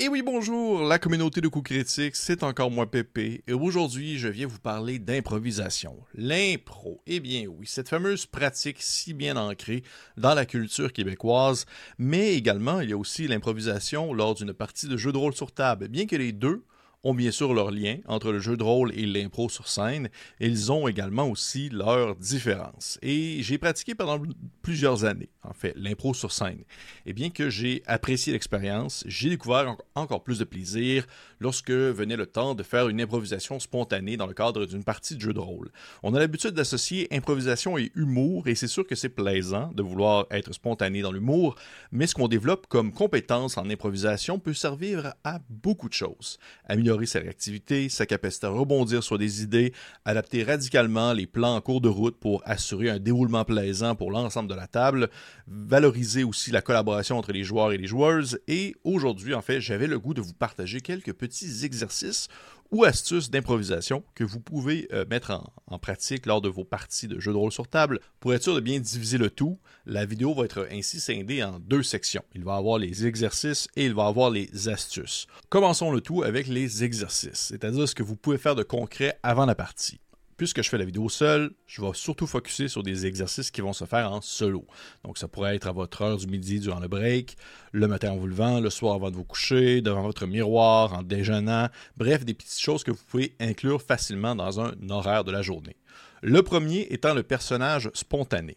Et oui, bonjour, la communauté de coups critiques, c'est encore moi Pépé, et aujourd'hui je viens vous parler d'improvisation. L'impro, eh bien oui, cette fameuse pratique si bien ancrée dans la culture québécoise, mais également il y a aussi l'improvisation lors d'une partie de jeu de rôle sur table, bien que les deux ont bien sûr leur lien entre le jeu de rôle et l'impro sur scène, ils ont également aussi leurs différences. Et j'ai pratiqué pendant plusieurs années, en fait, l'impro sur scène. Et bien que j'ai apprécié l'expérience, j'ai découvert encore plus de plaisir lorsque venait le temps de faire une improvisation spontanée dans le cadre d'une partie de jeu de rôle. On a l'habitude d'associer improvisation et humour, et c'est sûr que c'est plaisant de vouloir être spontané dans l'humour, mais ce qu'on développe comme compétence en improvisation peut servir à beaucoup de choses améliorer sa réactivité, sa capacité à rebondir sur des idées, adapter radicalement les plans en cours de route pour assurer un déroulement plaisant pour l'ensemble de la table, valoriser aussi la collaboration entre les joueurs et les joueuses. Et aujourd'hui, en fait, j'avais le goût de vous partager quelques petits exercices ou astuces d'improvisation que vous pouvez euh, mettre en, pratique lors de vos parties de jeux de rôle sur table. Pour être sûr de bien diviser le tout, la vidéo va être ainsi scindée en deux sections. Il va avoir les exercices et il va avoir les astuces. Commençons le tout avec les exercices, c'est-à-dire ce que vous pouvez faire de concret avant la partie puisque je fais la vidéo seul, je vais surtout focuser sur des exercices qui vont se faire en solo. Donc, ça pourrait être à votre heure du midi durant le break, le matin en vous levant, le soir avant de vous coucher, devant votre miroir, en déjeunant. Bref, des petites choses que vous pouvez inclure facilement dans un horaire de la journée. Le premier étant le personnage spontané.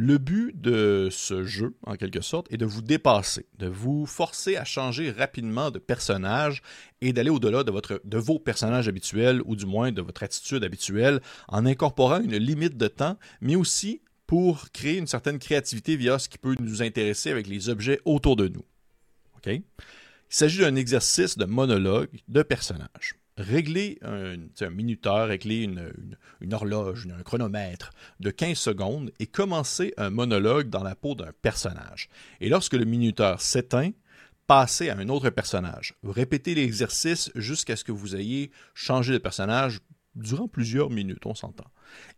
Le but de ce jeu, en quelque sorte, est de vous dépasser, de vous forcer à changer rapidement de personnage et d'aller au-delà de, votre, de vos personnages habituels ou du moins de votre attitude habituelle en incorporant une limite de temps, mais aussi pour créer une certaine créativité via ce qui peut nous intéresser avec les objets autour de nous. Il s'agit d'un exercice de monologue de personnage régler un, minuteur, régler une, horloge, un chronomètre de 15 secondes et commencer un monologue dans la peau d'un personnage. Et lorsque le minuteur s'éteint, passez à un autre personnage. Répétez l'exercice jusqu'à ce que vous ayez changé de personnage durant plusieurs minutes, on s'entend.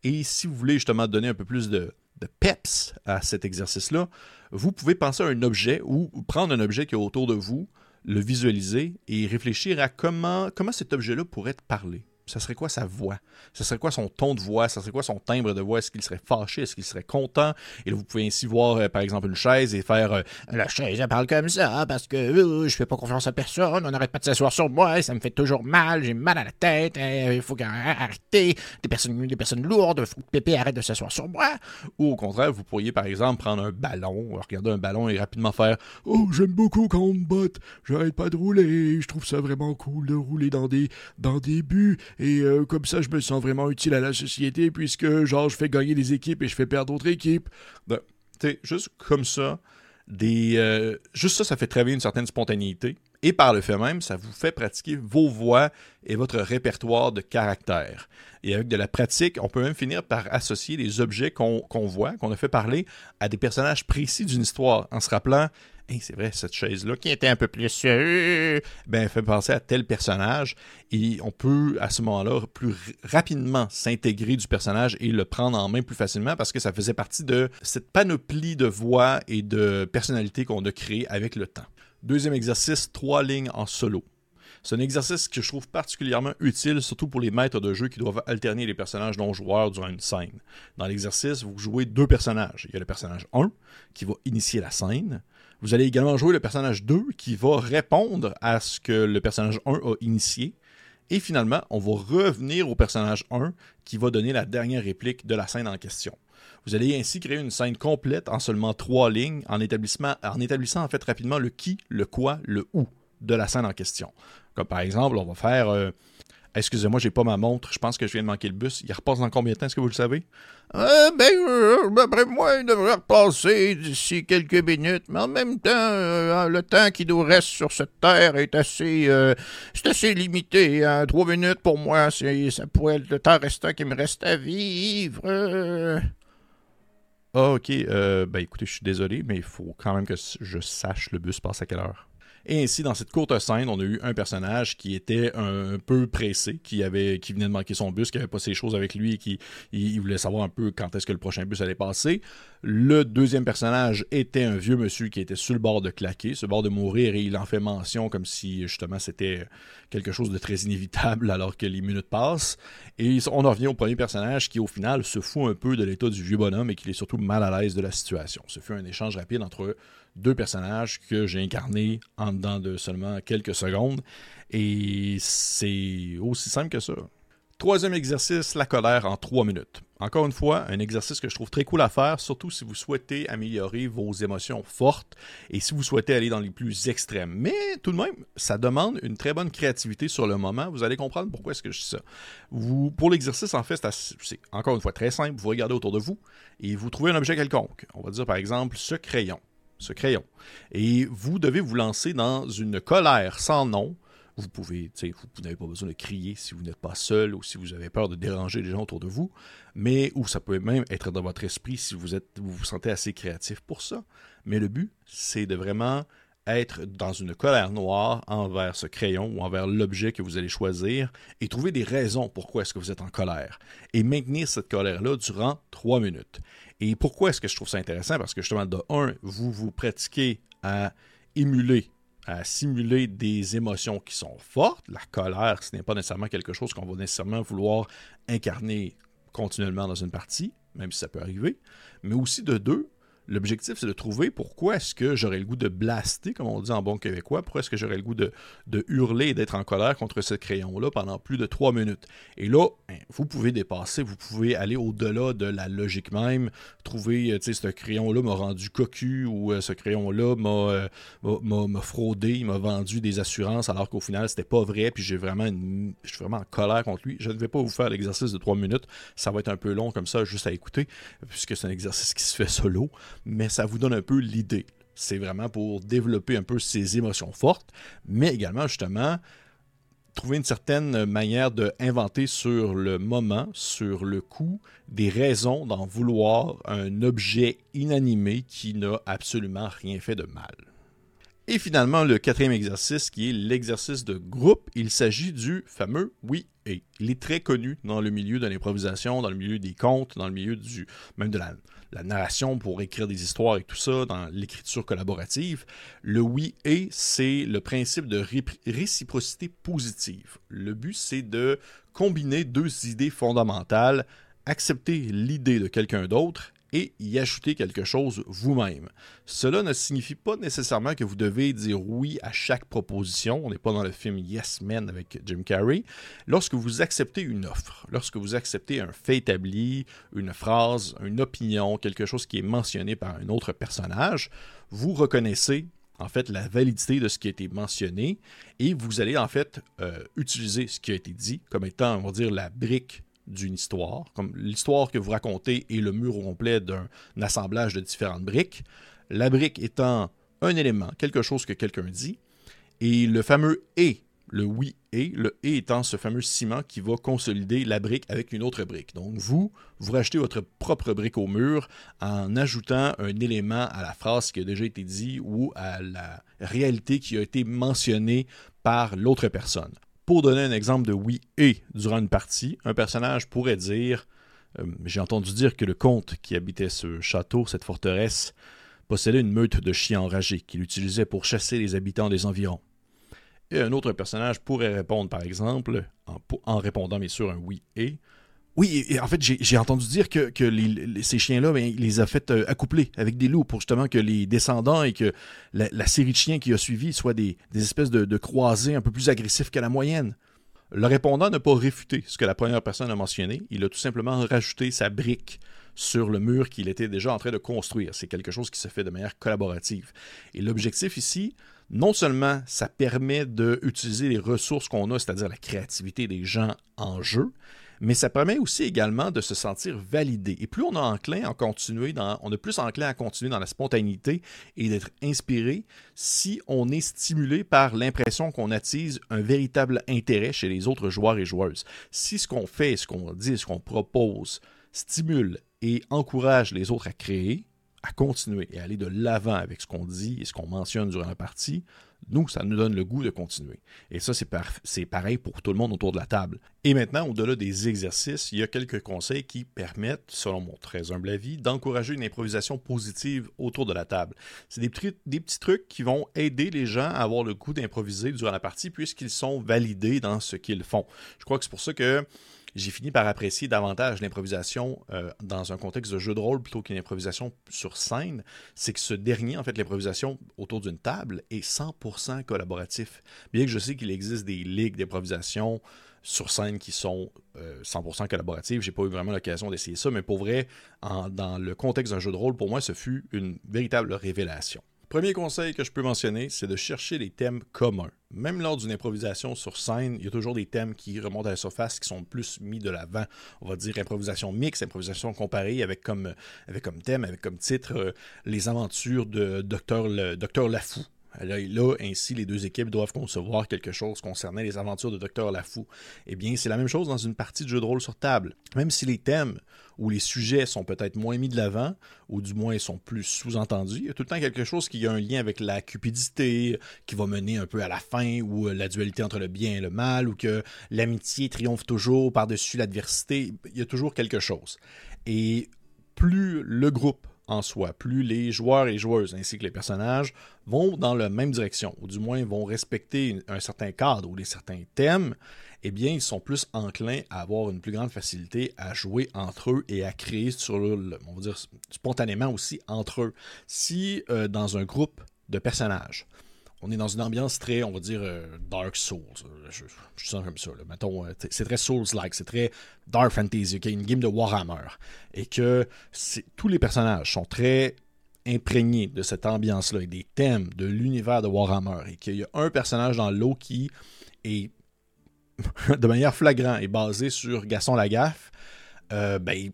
Et si vous voulez justement donner un peu plus de peps à cet exercice-là, vous pouvez penser à un objet ou prendre un objet qui est autour de vous, le visualiser et réfléchir à comment, comment cet objet-là pourrait te parler ça serait quoi sa voix? Ça serait quoi son ton de voix? Ça serait quoi son timbre de voix? Est-ce qu'il serait fâché? Est-ce qu'il serait content? Et là, vous pouvez ainsi voir, euh, par exemple, une chaise et faire euh, La chaise, elle parle comme ça parce que euh, je fais pas confiance à personne, on n'arrête pas de s'asseoir sur moi, ça me fait toujours mal, j'ai mal à la tête, il faut arrêter, des personnes, des personnes lourdes, faut que Pépé arrête de s'asseoir sur moi. Ou au contraire, vous pourriez, par exemple, prendre un ballon, regarder un ballon et rapidement faire Oh, j'aime beaucoup quand on me botte, j'arrête pas de rouler, je trouve ça vraiment cool de rouler dans des, dans des buts et euh, comme ça, je me sens vraiment utile à la société puisque, genre, je fais gagner des équipes et je fais perdre d'autres équipes. Ben, tu juste comme ça, des, euh, juste ça, ça fait travailler une certaine spontanéité. Et par le fait même, ça vous fait pratiquer vos voix et votre répertoire de caractères. Et avec de la pratique, on peut même finir par associer les objets qu'on voit, qu'on a fait parler, à des personnages précis d'une histoire, en se rappelant c'est vrai, cette chaise-là, qui était un peu plus. Ben, fait penser à tel personnage. Et on peut, à ce moment-là, plus rapidement s'intégrer du personnage et le prendre en main plus facilement parce que ça faisait partie de cette panoplie de voix et de personnalités qu'on a créé avec le temps. Deuxième exercice, trois lignes en solo. C'est un exercice que je trouve particulièrement utile, surtout pour les maîtres de jeu qui doivent alterner les personnages non-joueurs durant une scène. Dans l'exercice, vous jouez deux personnages. Il y a le personnage 1 qui va initier la scène. Vous allez également jouer le personnage 2 qui va répondre à ce que le personnage 1 a initié. Et finalement, on va revenir au personnage 1 qui va donner la dernière réplique de la scène en question. Vous allez ainsi créer une scène complète en seulement trois lignes en, établissant en fait rapidement le qui, le quoi, le où de la scène en question. Comme par exemple, on va faire euh, Excusez-moi, j'ai pas ma montre. Je pense que je viens de manquer le bus. Il repasse dans combien de temps, est-ce que vous le savez? Euh, ben, euh, d'après moi, il devrait repasser d'ici quelques minutes. Mais en même temps, euh, le temps qui nous reste sur cette terre est assez, c'est assez limité. Hein. Trois minutes, pour moi, c'est, ça pourrait être le temps restant qui me reste à vivre. Ah, ok. ben, écoutez, je suis désolé, mais il faut quand même que je sache le bus passe à quelle heure. Et ainsi, dans cette courte scène, on a eu un personnage qui était un, peu pressé, qui avait, venait de manquer son bus, qui avait pas ses choses avec lui, et qui il, voulait savoir un peu quand est-ce que le prochain bus allait passer. Le deuxième personnage était un vieux monsieur qui était sur le bord de claquer, sur le bord de mourir, et il en fait mention comme si justement c'était quelque chose de très inévitable alors que les minutes passent. Et on en revient au premier personnage qui, au final, se fout un peu de l'état du vieux bonhomme et qui est surtout mal à l'aise de la situation. Ce fut un échange rapide entre deux personnages que j'ai incarnés en dedans de seulement quelques secondes. Et c'est aussi simple que ça. Troisième exercice, la colère en trois minutes. Encore une fois, un exercice que je trouve très cool à faire, surtout si vous souhaitez améliorer vos émotions fortes et si vous souhaitez aller dans les plus extrêmes. Mais tout de même, ça demande une très bonne créativité sur le moment. Vous allez comprendre pourquoi est-ce que je dis ça. Pour l'exercice, en fait, c'est encore une fois très simple. Vous regardez autour de vous et vous trouvez un objet quelconque. On va dire par exemple ce crayon. Ce crayon. Et vous devez vous lancer dans une colère sans nom vous pouvez, vous, n'avez pas besoin de crier si vous n'êtes pas seul ou si vous avez peur de déranger les gens autour de vous, mais ou ça peut même être dans votre esprit si vous êtes, vous vous sentez assez créatif pour ça. Mais le but, c'est de vraiment être dans une colère noire envers ce crayon ou envers l'objet que vous allez choisir et trouver des raisons pourquoi est-ce que vous êtes en colère et maintenir cette colère-là durant trois minutes. Et pourquoi est-ce que je trouve ça intéressant? Parce que justement, de un, vous vous pratiquez à émuler à simuler des émotions qui sont fortes. La colère, ce n'est pas nécessairement quelque chose qu'on va nécessairement vouloir incarner continuellement dans une partie, même si ça peut arriver. Mais aussi de deux, L'objectif, c'est de trouver pourquoi est-ce que j'aurais le goût de blaster, comme on dit en bon québécois, pourquoi est-ce que j'aurais le goût de, hurler et d'être en colère contre ce crayon-là pendant plus de trois minutes. Et là, ben, vous pouvez dépasser, vous pouvez aller au-delà de la logique même, trouver, euh, tu sais, ce crayon-là m'a rendu cocu ou euh, ce crayon-là euh, m'a fraudé, il m'a vendu des assurances alors qu'au final, c'était pas vrai, puis j'ai vraiment une, je suis vraiment en colère contre lui. Je ne vais pas vous faire l'exercice de trois minutes, ça va être un peu long comme ça, juste à écouter, puisque c'est un exercice qui se fait solo mais ça vous donne un peu l'idée. C'est vraiment pour développer un peu ces émotions fortes, mais également justement trouver une certaine manière d'inventer sur le moment, sur le coup, des raisons d'en vouloir un objet inanimé qui n'a absolument rien fait de mal. Et finalement, le quatrième exercice qui est l'exercice de groupe, il s'agit du fameux oui et. Il est très connu dans le milieu de l'improvisation, dans le milieu des contes, dans le milieu du même de la, narration pour écrire des histoires et tout ça, dans l'écriture collaborative. Le oui et, c'est le principe de réciprocité positive. Le but, c'est de combiner deux idées fondamentales, accepter l'idée de quelqu'un d'autre et y ajouter quelque chose vous-même. Cela ne signifie pas nécessairement que vous devez dire oui à chaque proposition. On n'est pas dans le film Yes Men avec Jim Carrey. Lorsque vous acceptez une offre, lorsque vous acceptez un fait établi, une phrase, une opinion, quelque chose qui est mentionné par un autre personnage, vous reconnaissez en fait la validité de ce qui a été mentionné et vous allez en fait euh, utiliser ce qui a été dit comme étant, on va dire, la brique d'une histoire, comme l'histoire que vous racontez est le mur au complet d'un assemblage de différentes briques, la brique étant un élément, quelque chose que quelqu'un dit, et le fameux et, le oui et, le et étant ce fameux ciment qui va consolider la brique avec une autre brique. Donc vous, vous rajoutez votre propre brique au mur en ajoutant un élément à la phrase qui a déjà été dit ou à la réalité qui a été mentionnée par l'autre personne. Pour donner un exemple de oui et durant une partie, un personnage pourrait dire euh, J'ai entendu dire que le comte qui habitait ce château, cette forteresse, possédait une meute de chiens enragés qu'il utilisait pour chasser les habitants des environs. Et un autre personnage pourrait répondre, par exemple, en, en répondant bien sûr un oui et, oui, et en fait, j'ai entendu dire que, ces chiens-là, ben, il les a fait euh, accoupler avec des loups pour justement que les descendants et que la, série de chiens qui a suivi soient des, espèces de, croisés un peu plus agressifs que la moyenne. Le répondant n'a pas réfuté ce que la première personne a mentionné, il a tout simplement rajouté sa brique sur le mur qu'il était déjà en train de construire. C'est quelque chose qui se fait de manière collaborative. Et l'objectif ici, non seulement ça permet d'utiliser les ressources qu'on a, c'est-à-dire la créativité des gens en jeu, mais ça permet aussi également de se sentir validé. Et plus on a enclin à continuer dans, on est plus enclin à continuer dans la spontanéité et d'être inspiré si on est stimulé par l'impression qu'on attise un véritable intérêt chez les autres joueurs et joueuses. Si ce qu'on fait, ce qu'on dit, ce qu'on propose stimule et encourage les autres à créer, à continuer et aller de l'avant avec ce qu'on dit et ce qu'on mentionne durant la partie, nous, ça nous donne le goût de continuer. Et ça, c'est pareil pour tout le monde autour de la table. Et maintenant, au-delà des exercices, il y a quelques conseils qui permettent, selon mon très humble avis, d'encourager une improvisation positive autour de la table. C'est des des petits trucs qui vont aider les gens à avoir le goût d'improviser durant la partie puisqu'ils sont validés dans ce qu'ils font. Je crois que c'est pour ça que j'ai fini par apprécier davantage l'improvisation euh, dans un contexte de jeu de rôle plutôt qu'une improvisation sur scène. C'est que ce dernier, en fait, l'improvisation autour d'une table est 100% collaboratif. Bien que je sais qu'il existe des ligues d'improvisation sur scène qui sont 100% euh, collaboratives. J'ai pas eu vraiment l'occasion d'essayer ça, mais pour vrai, dans le contexte d'un jeu de rôle, pour moi, ce fut une véritable révélation. Premier conseil que je peux mentionner, c'est de chercher des thèmes communs. Même lors d'une improvisation sur scène, il y a toujours des thèmes qui remontent à la surface, qui sont plus mis de l'avant. On va dire improvisation mixte, improvisation comparée, avec comme, thème, avec comme titre euh, les aventures de Docteur Lafou. Là, ainsi, les deux équipes doivent concevoir quelque chose concernant les aventures de Docteur Lafou. Eh bien, c'est la même chose dans une partie de jeu de rôle sur table. Même si les thèmes ou les sujets sont peut-être moins mis de l'avant, ou du moins sont plus sous-entendus. Il y a tout le temps quelque chose qui a un lien avec la cupidité, qui va mener un peu à la fin, ou euh, la dualité entre le bien et le mal, ou que l'amitié triomphe toujours par-dessus l'adversité. Il y a toujours quelque chose. Et plus le groupe en soi, plus les joueurs et joueuses ainsi que les personnages vont dans la même direction, ou du moins vont respecter un certain cadre ou des certains thèmes, eh bien, ils sont plus enclins à avoir une plus grande facilité à jouer entre eux et à créer sur le, on va dire spontanément aussi entre eux. Si euh, dans un groupe de personnages, on est dans une ambiance très, on va dire, euh, Dark Souls. Je, sens comme ça. Mettons, euh, c'est très Souls-like, c'est très Dark Fantasy, okay? une game de Warhammer. Et que tous les personnages sont très imprégnés de cette ambiance-là et des thèmes de l'univers de Warhammer. Et qu'il y a un personnage dans l'eau qui est de manière flagrante et basé sur Gaston Lagaffe, euh, ben,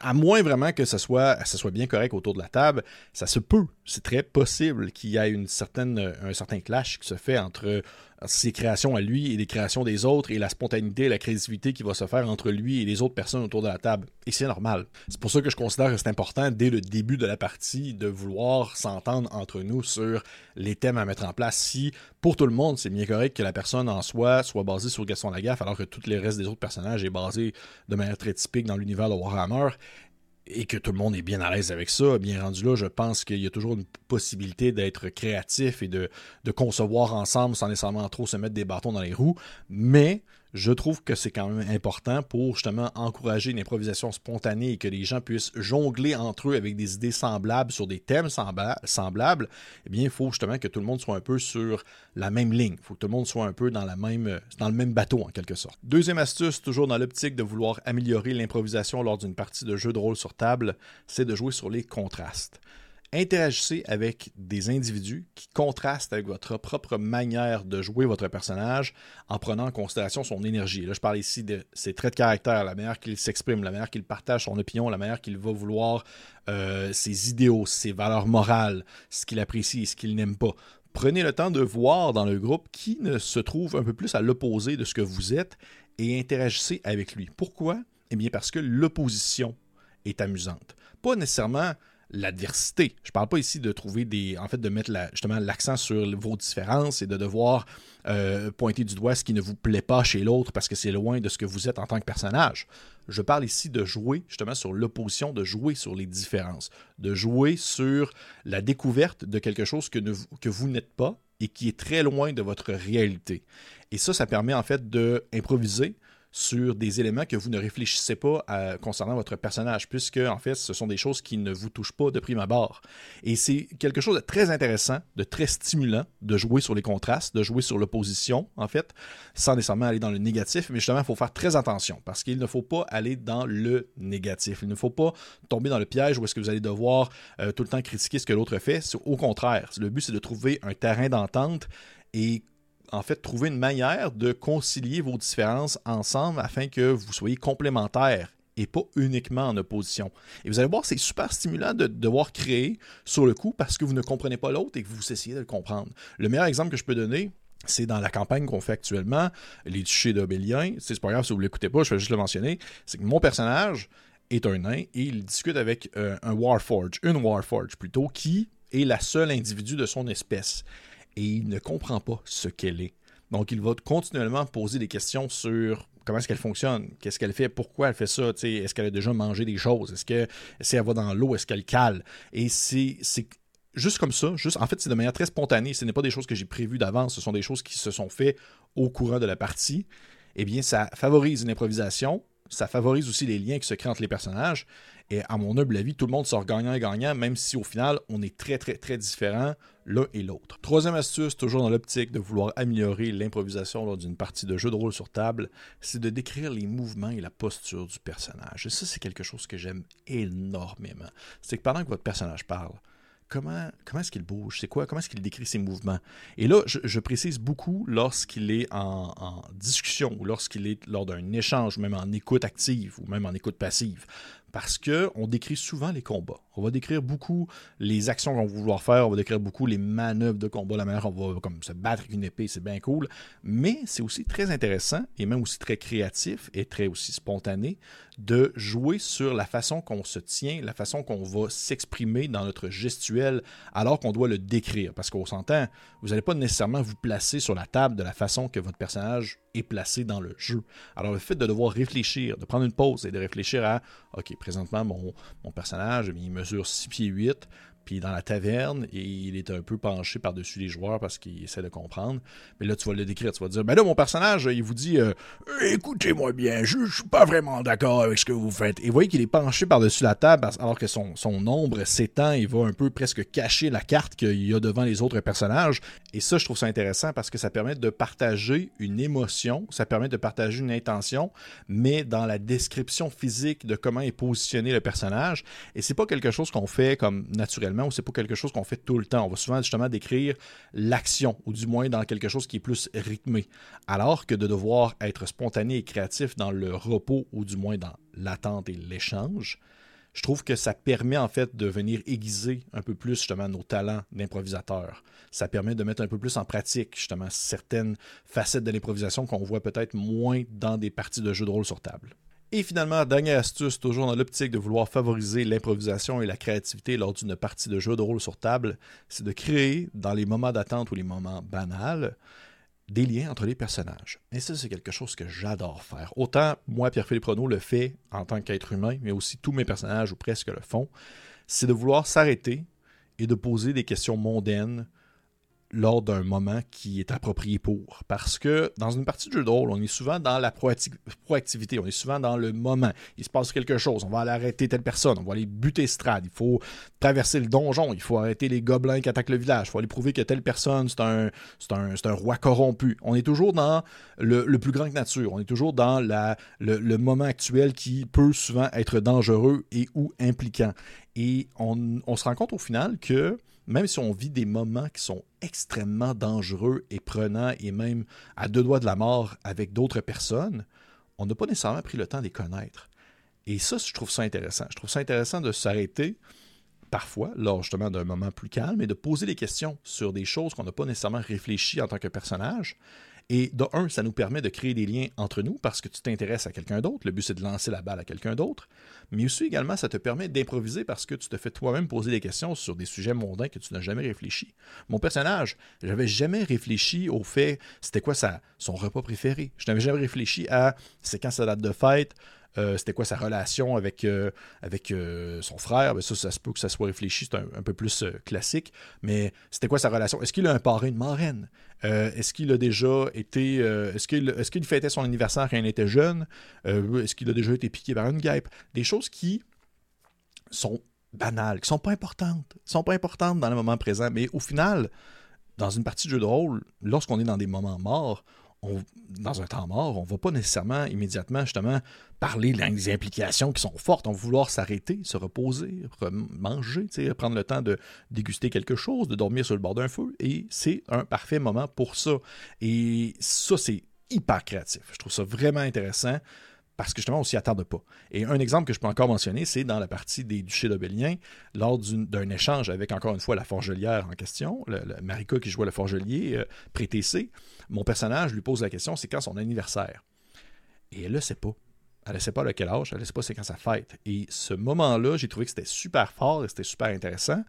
à moins vraiment que ce soit, ça soit bien correct autour de la table, ça se peut. C'est très possible qu'il y ait certaine, un certain clash qui se fait entre ses créations à lui et les créations des autres et la spontanéité, la créativité qui va se faire entre lui et les autres personnes autour de la table. Et c'est normal. C'est pour ça que je considère que c'est important dès le début de la partie de vouloir s'entendre entre nous sur les thèmes à mettre en place. Si pour tout le monde c'est bien correct que la personne en soi soit basée sur Gaston Lagaffe alors que tout le reste des autres personnages est basé de manière très typique dans l'univers de Warhammer, et que tout le monde est bien à l'aise avec ça, bien rendu là, je pense qu'il y a toujours une possibilité d'être créatif et de, concevoir ensemble sans nécessairement trop se mettre des bâtons dans les roues. Mais je trouve que c'est quand même important pour justement encourager une improvisation spontanée et que les gens puissent jongler entre eux avec des idées semblables sur des thèmes semblables, eh bien, il faut justement que tout le monde soit un peu sur la même ligne. Il faut que tout le monde soit un peu dans, dans le même bateau, en quelque sorte. Deuxième astuce, toujours dans l'optique de vouloir améliorer l'improvisation lors d'une partie de jeu de rôle sur table, c'est de jouer sur les contrastes interagissez avec des individus qui contrastent avec votre propre manière de jouer votre personnage en prenant en considération son énergie. Là, je parle ici de ses traits de caractère, la manière qu'il s'exprime, la manière qu'il partage son opinion, la manière qu'il va vouloir euh, ses idéaux, ses valeurs morales, ce qu'il apprécie ce qu'il n'aime pas. Prenez le temps de voir dans le groupe qui ne se trouve un peu plus à l'opposé de ce que vous êtes et interagissez avec lui. Pourquoi? Eh bien parce que l'opposition est amusante. Pas nécessairement l'adversité. Je parle pas ici de trouver des. En fait, de mettre justement l'accent sur vos différences et de devoir euh, pointer du doigt ce qui ne vous plaît pas chez l'autre parce que c'est loin de ce que vous êtes en tant que personnage. Je parle ici de jouer justement sur l'opposition, de jouer sur les différences, de jouer sur la découverte de quelque chose que, que vous n'êtes pas et qui est très loin de votre réalité. Et ça, ça permet en fait d'improviser, sur des éléments que vous ne réfléchissez pas à, concernant votre personnage, puisque en fait, ce sont des choses qui ne vous touchent pas de prime abord. Et c'est quelque chose de très intéressant, de très stimulant de jouer sur les contrastes, de jouer sur l'opposition, en fait, sans nécessairement aller dans le négatif, mais justement, il faut faire très attention, parce qu'il ne faut pas aller dans le négatif. Il ne faut pas tomber dans le piège où est-ce que vous allez devoir euh, tout le temps critiquer ce que l'autre fait. Au contraire, le but, c'est de trouver un terrain d'entente et en fait, trouver une manière de concilier vos différences ensemble afin que vous soyez complémentaires et pas uniquement en opposition. Et vous allez voir, c'est super stimulant de devoir créer sur le coup parce que vous ne comprenez pas l'autre et que vous essayez de le comprendre. Le meilleur exemple que je peux donner, c'est dans la campagne qu'on fait actuellement, Les Duchés d'Obélien. C'est pas grave si vous ne l'écoutez pas, je vais juste le mentionner. C'est que mon personnage est un nain et il discute avec euh, un Warforge, une Warforge plutôt, qui est la seule individu de son espèce. Et il ne comprend pas ce qu'elle est. Donc, il va continuellement poser des questions sur comment est-ce qu'elle fonctionne, qu'est-ce qu'elle fait, pourquoi elle fait ça, est-ce qu'elle a déjà mangé des choses, est-ce que si va dans l'eau, est-ce qu'elle cale. Et c'est juste comme ça, juste, en fait, c'est de manière très spontanée. Ce n'est pas des choses que j'ai prévues d'avance, ce sont des choses qui se sont faites au courant de la partie. Eh bien, ça favorise une improvisation, ça favorise aussi les liens qui se créent entre les personnages. Et à mon humble avis, tout le monde sort gagnant-gagnant, même si au final, on est très, très, très différents l'un et l'autre. Troisième astuce, toujours dans l'optique de vouloir améliorer l'improvisation lors d'une partie de jeu de rôle sur table, c'est de décrire les mouvements et la posture du personnage. Et ça, c'est quelque chose que j'aime énormément. C'est que pendant que votre personnage parle, comment, comment est-ce qu'il bouge, c'est quoi, comment est-ce qu'il décrit ses mouvements? Et là, je, précise beaucoup lorsqu'il est en, en, discussion ou lorsqu'il est lors d'un échange, même en écoute active ou même en écoute passive parce qu'on décrit souvent les combats. On va décrire beaucoup les actions qu'on va vouloir faire, on va décrire beaucoup les manœuvres de combat, la manière on va comme se battre avec une épée, c'est bien cool, mais c'est aussi très intéressant et même aussi très créatif et très aussi spontané de jouer sur la façon qu'on se tient, la façon qu'on va s'exprimer dans notre gestuel alors qu'on doit le décrire. Parce qu'on s'entend, vous n'allez pas nécessairement vous placer sur la table de la façon que votre personnage est placé dans le jeu. Alors le fait de devoir réfléchir, de prendre une pause et de réfléchir à, OK, présentement, mon, mon personnage, il mesure 6 pieds 8, puis dans la taverne, et il est un peu penché par-dessus les joueurs parce qu'il essaie de comprendre. Mais là, tu vas le décrire, tu vas dire, ben là, mon personnage, il vous dit, euh, écoutez-moi bien, je, je suis pas vraiment d'accord avec ce que vous faites. Et vous voyez qu'il est penché par-dessus la table alors que son, son ombre s'étend et va un peu presque cacher la carte qu'il y a devant les autres personnages. Et ça, je trouve ça intéressant parce que ça permet de partager une émotion, ça permet de partager une intention, mais dans la description physique de comment est positionné le personnage. Et c'est pas quelque chose qu'on fait comme naturellement ou c'est pas quelque chose qu'on fait tout le temps. On va souvent justement décrire l'action, ou du moins dans quelque chose qui est plus rythmé. Alors que de devoir être spontané et créatif dans le repos, ou du moins dans l'attente et l'échange, je trouve que ça permet en fait de venir aiguiser un peu plus justement nos talents d'improvisateur. Ça permet de mettre un peu plus en pratique justement certaines facettes de l'improvisation qu'on voit peut-être moins dans des parties de jeux de rôle sur table. Et finalement, dernière astuce, toujours dans l'optique de vouloir favoriser l'improvisation et la créativité lors d'une partie de jeu de rôle sur table, c'est de créer, dans les moments d'attente ou les moments banals, des liens entre les personnages. Et ça, c'est quelque chose que j'adore faire. Autant moi, Pierre-Philippe Renaud, le fait en tant qu'être humain, mais aussi tous mes personnages, ou presque le font, c'est de vouloir s'arrêter et de poser des questions mondaines lors d'un moment qui est approprié pour. Parce que dans une partie de jeu de rôle, on est souvent dans la proactivité, on est souvent dans le moment. Il se passe quelque chose, on va aller arrêter telle personne, on va aller buter Strad, il faut traverser le donjon, il faut arrêter les gobelins qui attaquent le village, il faut aller prouver que telle personne, c'est un, un, un, roi corrompu. On est toujours dans le, plus grand que nature, on est toujours dans le, moment actuel qui peut souvent être dangereux et ou impliquant. Et on se rend compte au final que même si on vit des moments qui sont extrêmement dangereux et prenants et même à deux doigts de la mort avec d'autres personnes, on n'a pas nécessairement pris le temps de les connaître. Et ça, je trouve ça intéressant. Je trouve ça intéressant de s'arrêter parfois, lors justement d'un moment plus calme, et de poser des questions sur des choses qu'on n'a pas nécessairement réfléchi en tant que personnage, et de un, ça nous permet de créer des liens entre nous parce que tu t'intéresses à quelqu'un d'autre. Le but, c'est de lancer la balle à quelqu'un d'autre. Mais aussi, également, ça te permet d'improviser parce que tu te fais toi-même poser des questions sur des sujets mondains que tu n'as jamais réfléchi. Mon personnage, j'avais jamais réfléchi au fait, c'était quoi son repas préféré? Je n'avais jamais réfléchi à c'est quand sa date de fête, euh, c'était quoi sa relation avec, euh, euh, son frère? Ben, ça, ça se peut que ça soit réfléchi, c'est un, peu plus classique. Mais c'était quoi sa relation? Est-ce qu'il a un parrain, une marraine? est-ce qu'il a déjà été. est-ce qu'il est fêtait son anniversaire quand il était jeune? est-ce qu'il a déjà été piqué par une guêpe? Des choses qui sont banales, qui sont pas importantes. sont pas importantes dans le moment présent. Mais au final, dans une partie de jeu de rôle, lorsqu'on est dans des moments morts, dans un temps mort, on ne va pas nécessairement immédiatement justement parler des implications qui sont fortes. On va vouloir s'arrêter, se reposer, manger, prendre le temps de déguster quelque chose, de dormir sur le bord d'un feu. Et c'est un parfait moment pour ça. Et ça, c'est hyper créatif. Je trouve ça vraiment intéressant parce que justement, on s'y attarde pas. Et un exemple que je peux encore mentionner, c'est dans la partie des duchés d'Obélien, lors d'un échange avec encore une fois la forgelière en question, le, Marika qui jouait le forgelier euh, mon personnage lui pose la question, c'est quand son anniversaire? Et elle ne sait pas. elle ne sait pas à quel âge, elle ne sait pas c'est quand ça fête. Et ce moment-là, j'ai trouvé que c'était super fort et c'était super intéressant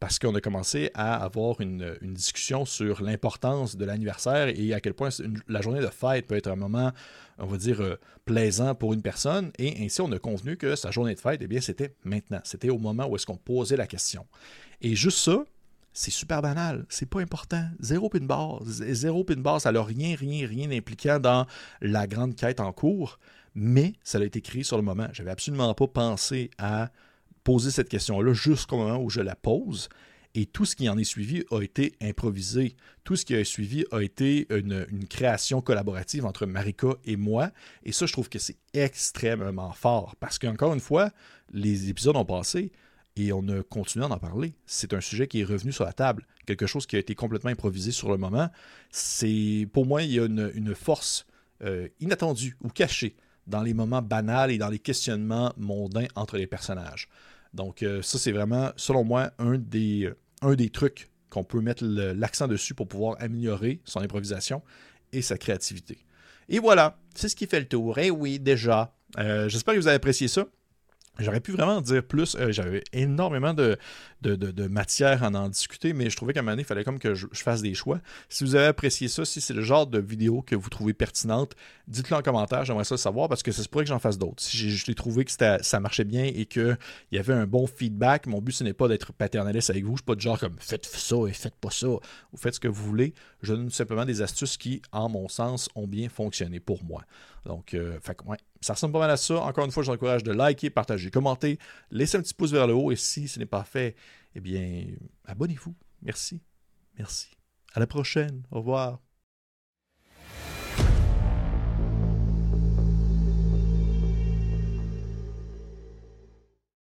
parce qu'on a commencé à avoir une, discussion sur l'importance de l'anniversaire et à quel point la journée de fête peut être un moment, on va dire, euh, plaisant pour une personne. Et ainsi, on a convenu que sa journée de fête, eh bien, c'était maintenant. C'était au moment où est-ce qu'on posait la question. Et juste ça, c'est super banal. C'est pas important. Zéro pin bar. Zéro pin bar, ça n'a rien, rien, rien impliquant dans la grande quête en cours. Mais ça a été écrit sur le moment. J'avais absolument pas pensé à poser cette question-là jusqu'au moment où je la pose. Et tout ce qui en est suivi a été improvisé. Tout ce qui a suivi a été une, création collaborative entre Marika et moi. Et ça, je trouve que c'est extrêmement fort. Parce qu'encore une fois, les épisodes ont passé et on a continué à en parler. C'est un sujet qui est revenu sur la table. Quelque chose qui a été complètement improvisé sur le moment. C'est Pour moi, il y a une, force euh, inattendue ou cachée dans les moments banals et dans les questionnements mondains entre les personnages. Donc, euh, ça, c'est vraiment, selon moi, un des, euh, trucs qu'on peut mettre l'accent dessus pour pouvoir améliorer son improvisation et sa créativité. Et voilà, c'est ce qui fait le tour. Eh oui, déjà. Euh, j'espère que vous avez apprécié ça. J'aurais pu vraiment dire plus. Euh, j'avais énormément de, de, matière à en discuter, mais je trouvais qu'à un moment donné, il fallait comme que je, fasse des choix. Si vous avez apprécié ça, si c'est le genre de vidéo que vous trouvez pertinente, dites-le en commentaire. J'aimerais ça savoir parce que ça se pourrait que j'en fasse d'autres. Si je l'ai trouvé que ça marchait bien et qu'il y avait un bon feedback, mon but, ce n'est pas d'être paternaliste avec vous. Je ne suis pas de genre comme faites ça et faites pas ça ou faites ce que vous voulez. Je donne simplement des astuces qui, en mon sens, ont bien fonctionné pour moi. Donc, euh, ça ressemble pas mal à ça. Encore une fois, je vous encourage de liker, partager, commenter, laisser un petit pouce vers le haut et si ce n'est pas fait, eh bien, abonnez-vous. Merci. Merci. À la prochaine. Au revoir.